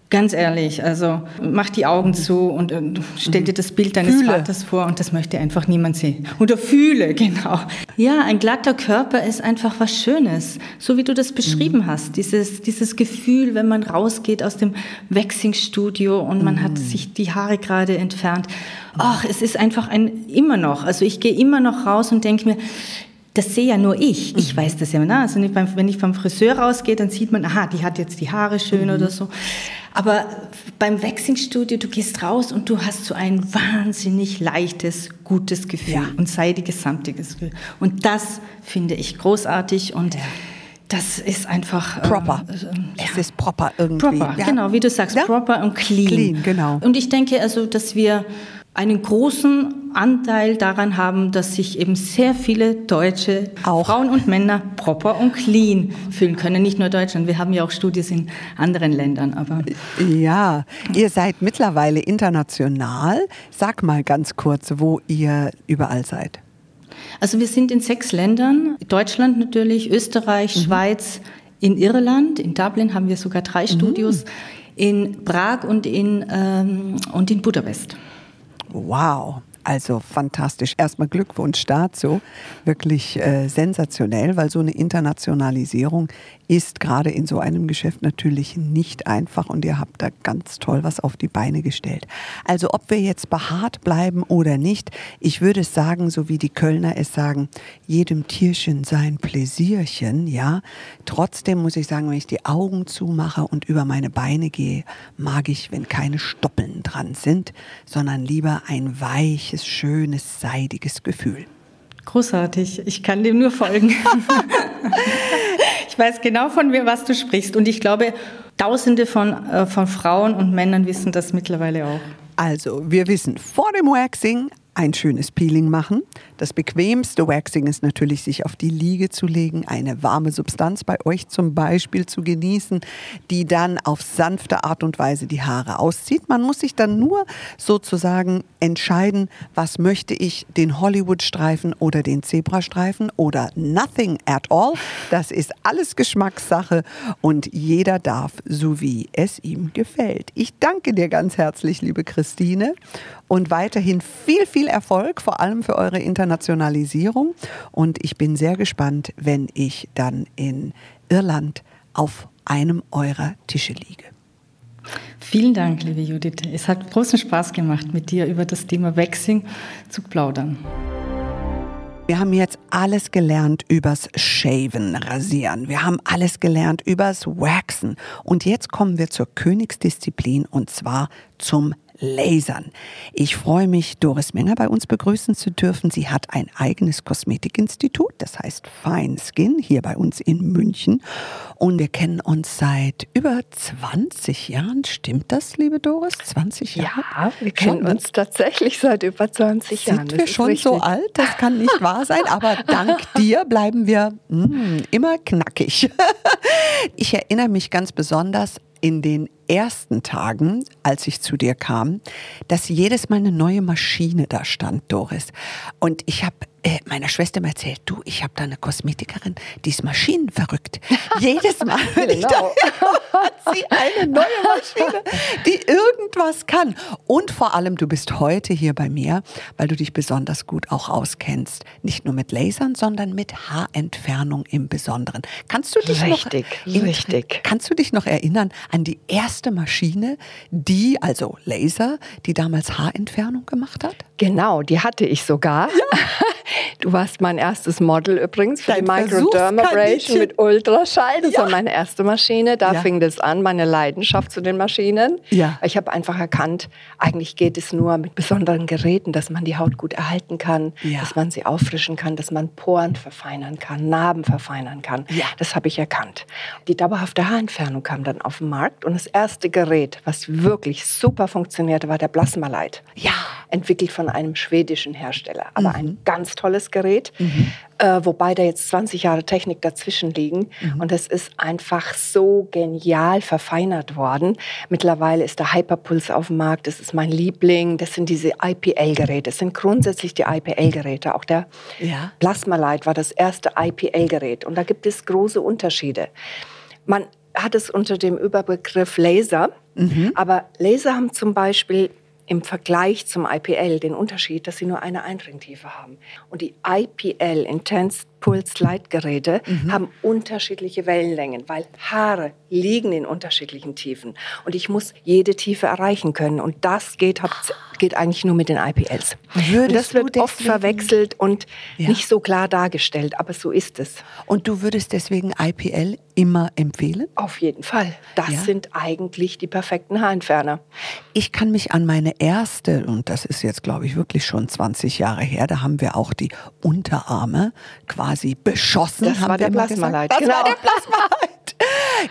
Speaker 4: ganz ehrlich, also mach die Augen zu und, und stell dir das Bild deines
Speaker 1: Fühle.
Speaker 4: Vaters vor und das möchte einfach niemand sehen. Oder fühle, genau. Ja, ein glatter Körper ist einfach was Schönes, so wie du das beschrieben hast. Dieses, dieses Gefühl, wenn man rausgeht aus dem Waxing-Studio und man hat sich die Haare gerade entfernt. Ach, es ist einfach ein, immer noch, also ich gehe immer noch raus und denke mir, das sehe ja nur ich. Ich weiß das ja. Ne? Also wenn ich beim Friseur rausgehe, dann sieht man, aha, die hat jetzt die Haare schön oder so. Aber beim Waxing-Studio, du gehst raus und du hast so ein wahnsinnig leichtes, gutes Gefühl
Speaker 1: Ja.
Speaker 4: und seidiges, samtiges Gefühl. Und das finde ich großartig und das ist einfach äh,
Speaker 1: Proper.
Speaker 4: äh,
Speaker 1: Es ist proper irgendwie.
Speaker 4: Proper,
Speaker 1: Ja.
Speaker 4: genau, wie du sagst,
Speaker 1: Ja?
Speaker 4: proper und clean.
Speaker 1: Clean, genau.
Speaker 4: Und ich denke also, dass wir einen großen Anteil daran haben, dass sich eben sehr viele Deutsche,
Speaker 1: Auch.
Speaker 4: Frauen und Männer, proper und clean fühlen können. Nicht nur Deutschland, wir haben ja auch Studien in anderen Ländern. Aber
Speaker 1: Ja, ihr seid mittlerweile international. Sag mal ganz kurz, wo ihr überall seid.
Speaker 4: also wir sind in sechs Ländern: Deutschland natürlich, Österreich, Schweiz, in Irland, in Dublin haben wir sogar drei Studios, in Prag und in, ähm, und in Budapest.
Speaker 1: Wow. Also fantastisch. Erstmal Glückwunsch dazu. Wirklich äh, sensationell, weil so eine Internationalisierung ist gerade in so einem Geschäft natürlich nicht einfach und ihr habt da ganz toll was auf die Beine gestellt. Also ob wir jetzt behaart bleiben oder nicht, ich würde sagen, so wie die Kölner es sagen, jedem Tierchen sein Pläsierchen, ja. Trotzdem muss ich sagen, wenn ich die Augen zumache und über meine Beine gehe, mag ich, wenn keine Stoppeln dran sind, sondern lieber ein weiches, schönes, seidiges Gefühl.
Speaker 4: Großartig, ich kann dem nur folgen. ich weiß genau von mir, was du sprichst. Und ich glaube, Tausende von, äh, von Frauen und Männern wissen das mittlerweile auch.
Speaker 1: Also, wir wissen vor dem Waxing ein schönes Peeling machen. Das bequemste Waxing ist natürlich, sich auf die Liege zu legen, eine warme Substanz bei euch zum Beispiel zu genießen, die dann auf sanfte Art und Weise die Haare auszieht. Man muss sich dann nur sozusagen entscheiden, was möchte ich, den Hollywood-Streifen oder den Zebrastreifen oder nothing at all. Das ist alles Geschmackssache und jeder darf, so wie es ihm gefällt. Ich danke dir ganz herzlich, liebe Christine, und weiterhin viel, viel Erfolg, vor allem für eure Internationalisierung. Und ich bin sehr gespannt, wenn ich dann in Irland auf einem eurer Tische liege.
Speaker 4: Vielen Dank, liebe Judith. Es hat großen Spaß gemacht, mit dir über das Thema Waxing zu plaudern.
Speaker 1: Wir haben jetzt alles gelernt übers Shaven, Rasieren. Wir haben alles gelernt übers Waxen. Und jetzt kommen wir zur Königsdisziplin und zwar zum Lasern. Ich freue mich, Doris Menger bei uns begrüßen zu dürfen. Sie hat ein eigenes Kosmetikinstitut, das heißt Fine Skin, hier bei uns in München. Und wir kennen uns seit über 20 Jahren. Stimmt das, liebe Doris? 20 Jahre?
Speaker 3: Ja, wir kennen
Speaker 1: Schon, ne?
Speaker 3: uns tatsächlich seit über 20 Jahren.
Speaker 1: Sind wir schon
Speaker 3: richtig.
Speaker 1: so alt? Das kann nicht wahr sein, aber dank dir bleiben wir mm, immer knackig. Ich erinnere mich ganz besonders in den ersten Tagen, als ich zu dir kam, dass jedes Mal eine neue Maschine da stand, Doris. Und ich habe äh, meiner Schwester mal erzählt, du, ich habe da eine Kosmetikerin, die ist maschinenverrückt. Jedes Mal, wenn genau. ich da hat sie eine neue Maschine, die irgendwas kann. Und vor allem, du bist heute hier bei mir, weil du dich besonders gut auch auskennst. Nicht nur mit Lasern, sondern mit Haarentfernung im Besonderen. Kannst du dich
Speaker 5: richtig,
Speaker 1: noch
Speaker 5: richtig.
Speaker 1: Kannst du dich noch erinnern an die erste Maschine, die also Laser, die damals Haarentfernung gemacht hat?
Speaker 5: Genau, die hatte ich sogar. Ja. Du warst mein erstes Model übrigens für Dein die Microdermabrasion mit Ultraschall. Das ja. war meine erste Maschine. Da ja. fing das an, meine Leidenschaft zu den Maschinen. Ja. Ich habe einfach erkannt, eigentlich geht es nur mit besonderen Geräten, dass man die Haut gut erhalten kann, ja. dass man sie auffrischen kann, dass man Poren verfeinern kann, Narben verfeinern kann. Ja. Das habe ich erkannt. Die dauerhafte Haarentfernung kam dann auf den Markt und das erste Gerät, was wirklich super funktionierte, war der Plasmalight. Ja. Entwickelt von einem schwedischen Hersteller. Aber mhm. ein ganz tolles Gerät. Mhm äh, wobei da jetzt 20 Jahre Technik dazwischen liegen. Mhm. Und es ist einfach so genial verfeinert worden. Mittlerweile ist der Hyperpuls auf dem Markt. Das ist mein Liebling. Das sind diese IPL-Geräte. Das sind grundsätzlich die IPL-Geräte. Auch der ja. Plasmalight war das erste IPL-Gerät. Und da gibt es große Unterschiede. Man hat es unter dem Überbegriff Laser. Mhm. Aber Laser haben zum Beispiel im Vergleich zum IPL den Unterschied, dass sie nur eine Eindringtiefe haben. Und die IPL, Intense Pulse Light Geräte, mhm. haben unterschiedliche Wellenlängen, weil Haare liegen in unterschiedlichen Tiefen. Und ich muss jede Tiefe erreichen können. Und das geht, geht eigentlich nur mit den IPLs. und das wird oft verwechselt und ja. nicht so klar dargestellt, aber so ist es.
Speaker 1: Und du würdest deswegen IPL immer empfehlen?
Speaker 5: Auf jeden Fall. Das ja. sind eigentlich die perfekten Haarentferner.
Speaker 1: Ich kann mich an meine erste, und das ist jetzt, glaube ich, wirklich schon 20 Jahre her, da haben wir auch die Unterarme quasi beschossen.
Speaker 5: Das war der Plasmalight.
Speaker 1: Das genau. war der Plasmalight.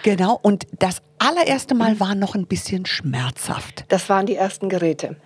Speaker 1: genau. Und das allererste Mal war noch ein bisschen schmerzhaft.
Speaker 5: Das waren die ersten Geräte.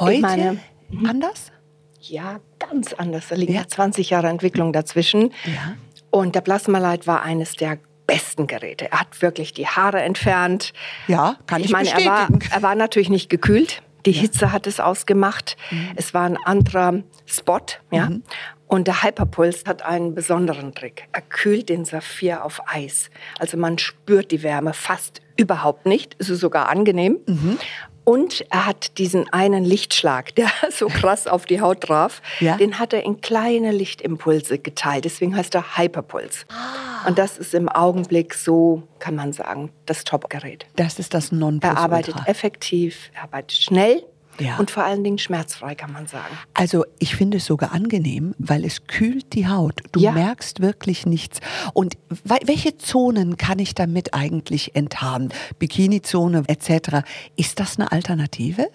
Speaker 1: Heute meine, anders?
Speaker 5: Ja, ganz anders. Da liegen ja 20 Jahre Entwicklung dazwischen. Ja. Und der Plasmalight war eines der besten Geräte. Er hat wirklich die Haare entfernt.
Speaker 1: Ja, kann ich, ich meine,
Speaker 5: bestätigen. Er war, er war natürlich nicht gekühlt. Die ja. Hitze hat es ausgemacht. Mhm. Es war ein anderer Spot, ja. Mhm. Und der Hyperpuls hat einen besonderen Trick. Er kühlt den Saphir auf Eis. Also man spürt die Wärme fast überhaupt nicht. Es ist sogar angenehm. Mhm. Und er hat diesen einen Lichtschlag, der so krass auf die Haut traf, ja? den hat er in kleine Lichtimpulse geteilt. Deswegen heißt er Hyperpuls. Ah. Und das ist im Augenblick so, kann man sagen, das Top-Gerät.
Speaker 1: Das ist das Nonplusultra.
Speaker 5: Er arbeitet effektiv, er arbeitet schnell ja. Und vor allen Dingen schmerzfrei, kann man sagen.
Speaker 1: Also ich finde es sogar angenehm, weil es kühlt die Haut. Du ja. merkst wirklich nichts. Und welche Zonen kann ich damit eigentlich enthaben? Bikini-Zone etc. Ist das eine Alternative?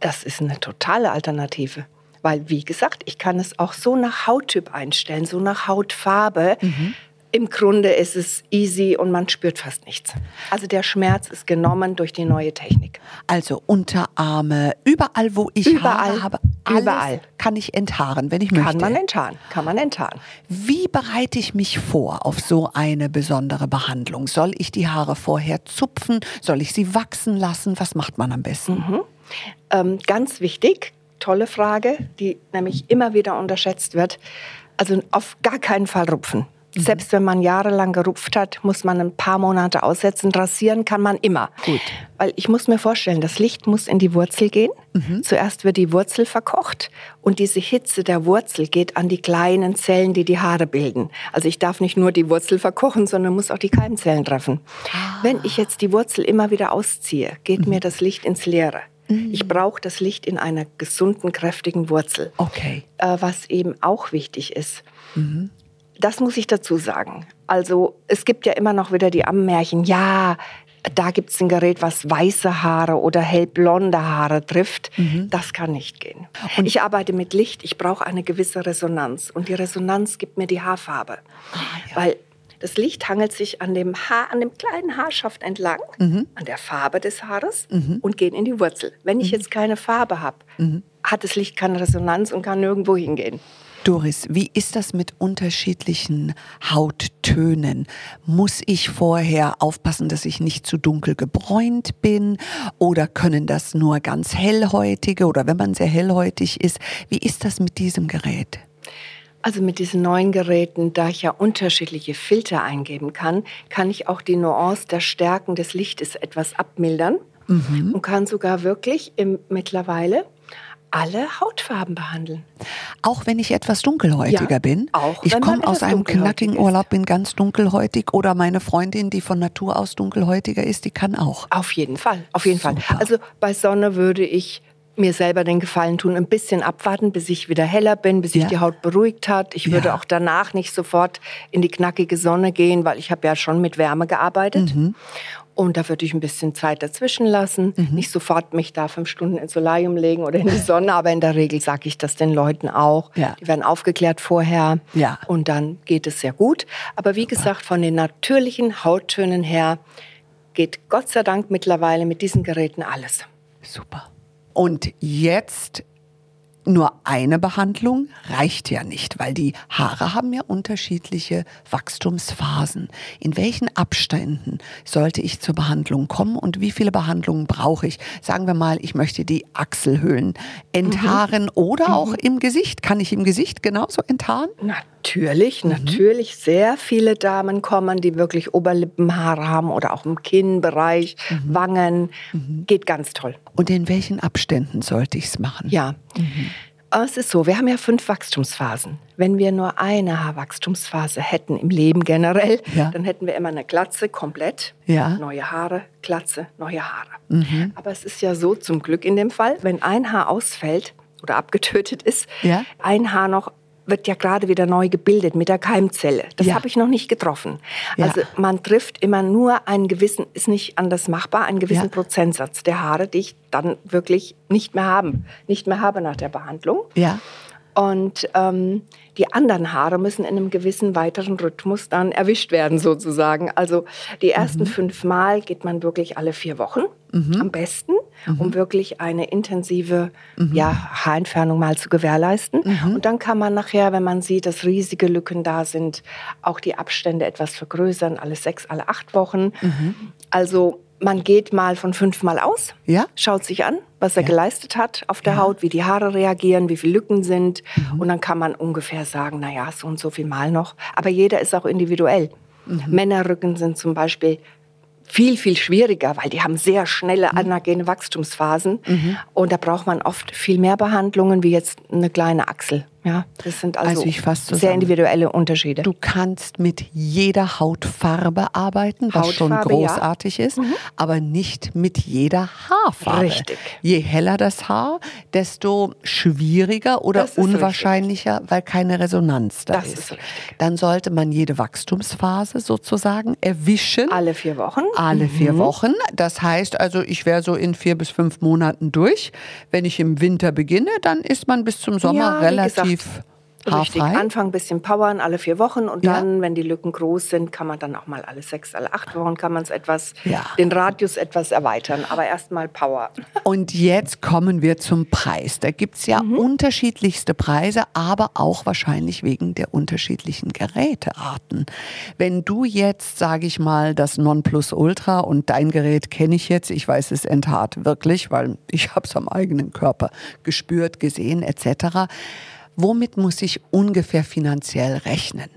Speaker 5: Das ist eine totale Alternative. Weil, wie gesagt, ich kann es auch so nach Hauttyp einstellen, so nach Hautfarbe. Mhm im Grunde ist es easy und man spürt fast nichts. Also der Schmerz ist genommen durch die neue Technik.
Speaker 1: Also Unterarme, überall wo ich überall, Haare habe, überall kann ich enthaaren, wenn ich
Speaker 5: kann
Speaker 1: möchte.
Speaker 5: Kann man enthaaren, kann man enthaaren.
Speaker 1: Wie bereite ich mich vor auf so eine besondere Behandlung? Soll ich die Haare vorher zupfen? Soll ich sie wachsen lassen? Was macht man am besten? Mhm.
Speaker 5: Ähm, ganz wichtig, tolle Frage, die nämlich immer wieder unterschätzt wird. Also auf gar keinen Fall rupfen. Mhm. Selbst wenn man jahrelang gerupft hat, muss man ein paar Monate aussetzen. Rasieren kann man immer. Gut. Weil ich muss mir vorstellen, das Licht muss in die Wurzel gehen. Mhm. Zuerst wird die Wurzel verkocht und diese Hitze der Wurzel geht an die kleinen Zellen, die die Haare bilden. Also ich darf nicht nur die Wurzel verkochen, sondern muss auch die Keimzellen treffen. Ah. Wenn ich jetzt die Wurzel immer wieder ausziehe, geht mhm. mir das Licht ins Leere. Mhm. Ich brauche das Licht in einer gesunden, kräftigen Wurzel.
Speaker 1: Okay.
Speaker 5: Äh, was eben auch wichtig ist. Mhm. Das muss ich dazu sagen. Also es gibt ja immer noch wieder die Ammärchen, ja, da gibt es ein Gerät, was weiße Haare oder hellblonde Haare trifft. Mhm. Das kann nicht gehen. Und ich arbeite mit Licht, ich brauche eine gewisse Resonanz. Und die Resonanz gibt mir die Haarfarbe. Ah, ja. Weil das Licht hangelt sich an dem Haar, an dem kleinen Haarschaft entlang, mhm. an der Farbe des Haares mhm. und geht in die Wurzel. Wenn ich mhm. jetzt keine Farbe habe, mhm. hat das Licht keine Resonanz und kann nirgendwo hingehen.
Speaker 1: Doris, wie ist das mit unterschiedlichen Hauttönen? Muss ich vorher aufpassen, dass ich nicht zu dunkel gebräunt bin? Oder können das nur ganz hellhäutige oder wenn man sehr hellhäutig ist? Wie ist das mit diesem Gerät?
Speaker 5: Also mit diesen neuen Geräten, da ich ja unterschiedliche Filter eingeben kann, kann ich auch die Nuance der Stärken des Lichtes etwas abmildern mhm. und kann sogar wirklich im, mittlerweile alle Hautfarben behandeln.
Speaker 1: Auch wenn ich etwas dunkelhäutiger
Speaker 5: ja,
Speaker 1: bin.
Speaker 5: Auch
Speaker 1: ich komme aus einem knackigen Urlaub, bin ganz dunkelhäutig oder meine Freundin, die von Natur aus dunkelhäutiger ist, die kann auch.
Speaker 5: Auf jeden Fall, auf jeden Super. Fall. Also bei Sonne würde ich mir selber den Gefallen tun, ein bisschen abwarten, bis ich wieder heller bin, bis sich ja. die Haut beruhigt hat. Ich ja. würde auch danach nicht sofort in die knackige Sonne gehen, weil ich habe ja schon mit Wärme gearbeitet. Mhm. Und da würde ich ein bisschen Zeit dazwischen lassen. Mhm. Nicht sofort mich da fünf Stunden ins Solarium legen oder in die Sonne, aber in der Regel sage ich das den Leuten auch. Ja. Die werden aufgeklärt vorher ja. und dann geht es sehr gut. Aber wie Super. gesagt, von den natürlichen Hauttönen her geht Gott sei Dank mittlerweile mit diesen Geräten alles.
Speaker 1: Super. Und jetzt nur eine Behandlung reicht ja nicht, weil die Haare haben ja unterschiedliche Wachstumsphasen. In welchen Abständen sollte ich zur Behandlung kommen und wie viele Behandlungen brauche ich? Sagen wir mal, ich möchte die Achselhöhlen enthaaren mhm. oder mhm. auch im Gesicht. Kann ich im Gesicht genauso enthaaren?
Speaker 5: Natürlich, mhm. natürlich. Sehr viele Damen kommen, die wirklich Oberlippenhaare haben oder auch im Kinnbereich, mhm. Wangen. Mhm. Geht ganz toll.
Speaker 1: Und in welchen Abständen sollte ich es machen?
Speaker 5: Ja. Mhm. Es ist so, wir haben ja fünf Wachstumsphasen. Wenn wir nur eine Haarwachstumsphase hätten im Leben generell, ja. dann hätten wir immer eine Glatze komplett, ja. neue Haare, Glatze, neue Haare. Mhm. Aber es ist ja so zum Glück in dem Fall, wenn ein Haar ausfällt oder abgetötet ist, ja. ein Haar noch wird ja gerade wieder neu gebildet mit der Keimzelle. Das ja. habe ich noch nicht getroffen. Ja. Also man trifft immer nur einen gewissen, ist nicht anders machbar, einen gewissen ja. Prozentsatz der Haare, die ich dann wirklich nicht mehr haben, nicht mehr habe nach der Behandlung. Ja. Und ähm, die anderen Haare müssen in einem gewissen weiteren Rhythmus dann erwischt werden, sozusagen. Also die ersten mhm. fünf Mal geht man wirklich alle vier Wochen mhm. am besten, mhm. um wirklich eine intensive mhm. ja, Haarentfernung mal zu gewährleisten. Mhm. Und dann kann man nachher, wenn man sieht, dass riesige Lücken da sind, auch die Abstände etwas vergrößern, alle sechs, alle acht Wochen. Mhm. Also man geht mal von fünfmal aus, ja? schaut sich an, was er ja. geleistet hat auf der ja. Haut, wie die Haare reagieren, wie viele Lücken sind. Mhm. Und dann kann man ungefähr sagen, naja, so und so viel Mal noch. Aber jeder ist auch individuell. Mhm. Männerrücken sind zum Beispiel viel, viel schwieriger, weil die haben sehr schnelle mhm. anagene Wachstumsphasen. Mhm. Und da braucht man oft viel mehr Behandlungen wie jetzt eine kleine Achsel. Ja, das sind also, also sehr individuelle Unterschiede.
Speaker 1: Du kannst mit jeder Hautfarbe arbeiten, was Hautfarbe, schon großartig ja. ist, mhm. aber nicht mit jeder Haarfarbe.
Speaker 5: Richtig.
Speaker 1: Je heller das Haar, desto schwieriger oder unwahrscheinlicher, richtig. weil keine Resonanz da
Speaker 5: das
Speaker 1: ist.
Speaker 5: ist richtig.
Speaker 1: Dann sollte man jede Wachstumsphase sozusagen erwischen.
Speaker 5: Alle vier Wochen.
Speaker 1: Alle mhm. vier Wochen. Das heißt also, ich wäre so in vier bis fünf Monaten durch. Wenn ich im Winter beginne, dann ist man bis zum Sommer ja, relativ relativ
Speaker 5: Richtig, Anfang ein bisschen powern alle vier Wochen und ja. dann, wenn die Lücken groß sind, kann man dann auch mal alle sechs, alle acht Wochen kann man es etwas, ja. den Radius etwas erweitern. Aber erstmal Power.
Speaker 1: Und jetzt kommen wir zum Preis. Da gibt es ja mhm. unterschiedlichste Preise, aber auch wahrscheinlich wegen der unterschiedlichen Gerätearten. Wenn du jetzt, sage ich mal, das Nonplusultra und dein Gerät kenne ich jetzt, ich weiß es enthaart wirklich, weil ich habe es am eigenen Körper gespürt, gesehen etc Womit muss ich ungefähr finanziell rechnen?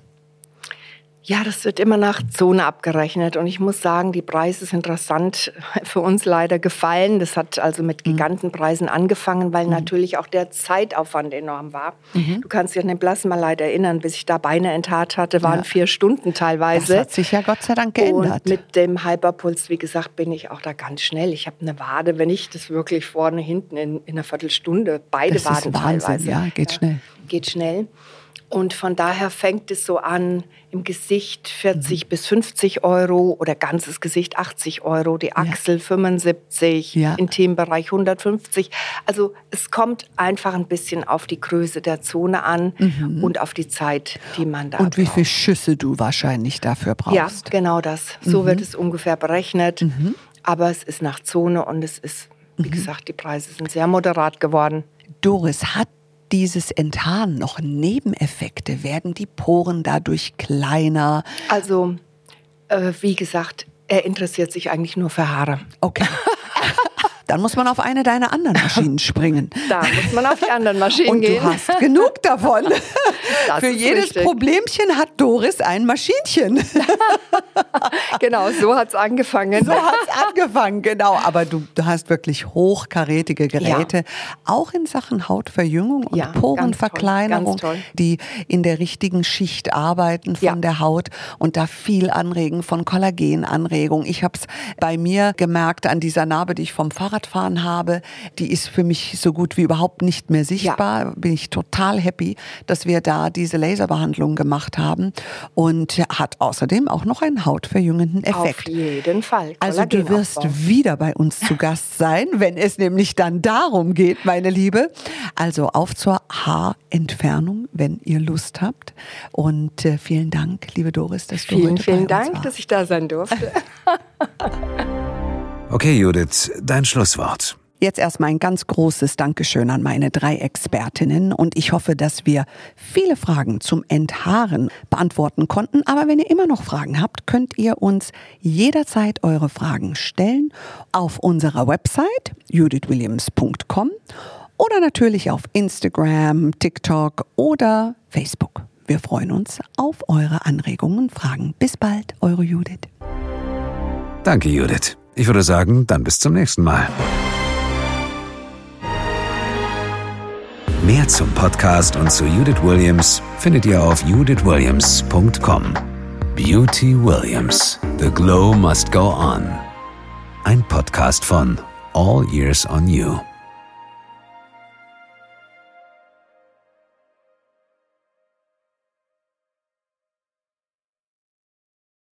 Speaker 5: Ja, das wird immer nach Zone abgerechnet. Und ich muss sagen, die Preise sind rasant für uns leider gefallen. Das hat also mit mhm. Gigantenpreisen angefangen, weil mhm. natürlich auch der Zeitaufwand enorm war. Mhm. Du kannst dich an den Plasmaleid erinnern, bis ich da Beine enthaart hatte, waren ja. vier Stunden teilweise.
Speaker 1: Das hat sich ja Gott sei Dank geändert.
Speaker 5: Und mit dem Hyperpuls, wie gesagt, bin ich auch da ganz schnell. Ich habe eine Wade, wenn ich das wirklich vorne, hinten in, in einer Viertelstunde, beide
Speaker 1: das
Speaker 5: Waden
Speaker 1: ist Wahnsinn, teilweise. Ja, geht ja. schnell.
Speaker 5: Geht schnell. Und von daher fängt es so an, im Gesicht 40 mhm. bis 50 Euro oder ganzes Gesicht 80 Euro, die Achsel ja. 75, ja. Intimbereich 150. Also es kommt einfach ein bisschen auf die Größe der Zone an mhm. und auf die Zeit, die man da
Speaker 1: Und wie viele Schüsse du wahrscheinlich dafür brauchst.
Speaker 5: Ja, genau das. So mhm. wird es ungefähr berechnet. Mhm. Aber es ist nach Zone und es ist, wie mhm. gesagt, die Preise sind sehr moderat geworden.
Speaker 1: Doris, hat dieses Enthaaren noch Nebeneffekte? Werden die Poren dadurch kleiner?
Speaker 5: Also, äh, wie gesagt, er interessiert sich eigentlich nur für Haare.
Speaker 1: Okay. Dann muss man auf eine deiner anderen Maschinen springen.
Speaker 5: Da muss man auf die anderen Maschinen
Speaker 1: Und
Speaker 5: gehen.
Speaker 1: du hast genug davon. Für jedes
Speaker 5: richtig.
Speaker 1: Problemchen hat Doris ein Maschinchen.
Speaker 5: genau, so hat es angefangen.
Speaker 1: So hat es angefangen, genau. Aber du, du hast wirklich hochkarätige Geräte, ja. auch in Sachen Hautverjüngung und
Speaker 5: ja,
Speaker 1: Porenverkleinerung,
Speaker 5: toll, toll.
Speaker 1: die in der richtigen Schicht arbeiten von
Speaker 5: Ja.
Speaker 1: der Haut und da viel anregen von Kollagenanregung. Ich habe es bei mir gemerkt an dieser Narbe, die ich vom Fahrradfahren habe. Die ist für mich so gut wie überhaupt nicht mehr sichtbar. Bin ich total happy, dass wir da diese Laserbehandlung gemacht haben und hat außerdem auch noch einen hautverjüngenden Effekt.
Speaker 5: Auf jeden Fall.
Speaker 1: Also du wirst wieder bei uns zu Gast sein, wenn es nämlich dann darum geht, meine Liebe. Also auf zur Haarentfernung, wenn ihr Lust habt. Und äh, vielen Dank, liebe Doris, dass du
Speaker 5: Vielen,
Speaker 1: heute
Speaker 5: vielen
Speaker 1: uns
Speaker 5: Dank,
Speaker 1: warst.
Speaker 5: dass ich da sein durfte.
Speaker 2: Okay, Judith, dein Schlusswort.
Speaker 1: Jetzt erstmal ein ganz großes Dankeschön an meine drei Expertinnen und ich hoffe, dass wir viele Fragen zum Enthaaren beantworten konnten. Aber wenn ihr immer noch Fragen habt, könnt ihr uns jederzeit eure Fragen stellen auf unserer Website judithwilliams.com oder natürlich auf Instagram, TikTok oder Facebook. Wir freuen uns auf eure Anregungen und Fragen. Bis bald, eure Judith.
Speaker 2: Danke, Judith. Ich würde sagen, dann bis zum nächsten Mal. Mehr zum Podcast und zu Judith Williams findet ihr auf judithwilliams.com. Beauty Williams. The Glow Must Go On. Ein Podcast von All Years on You.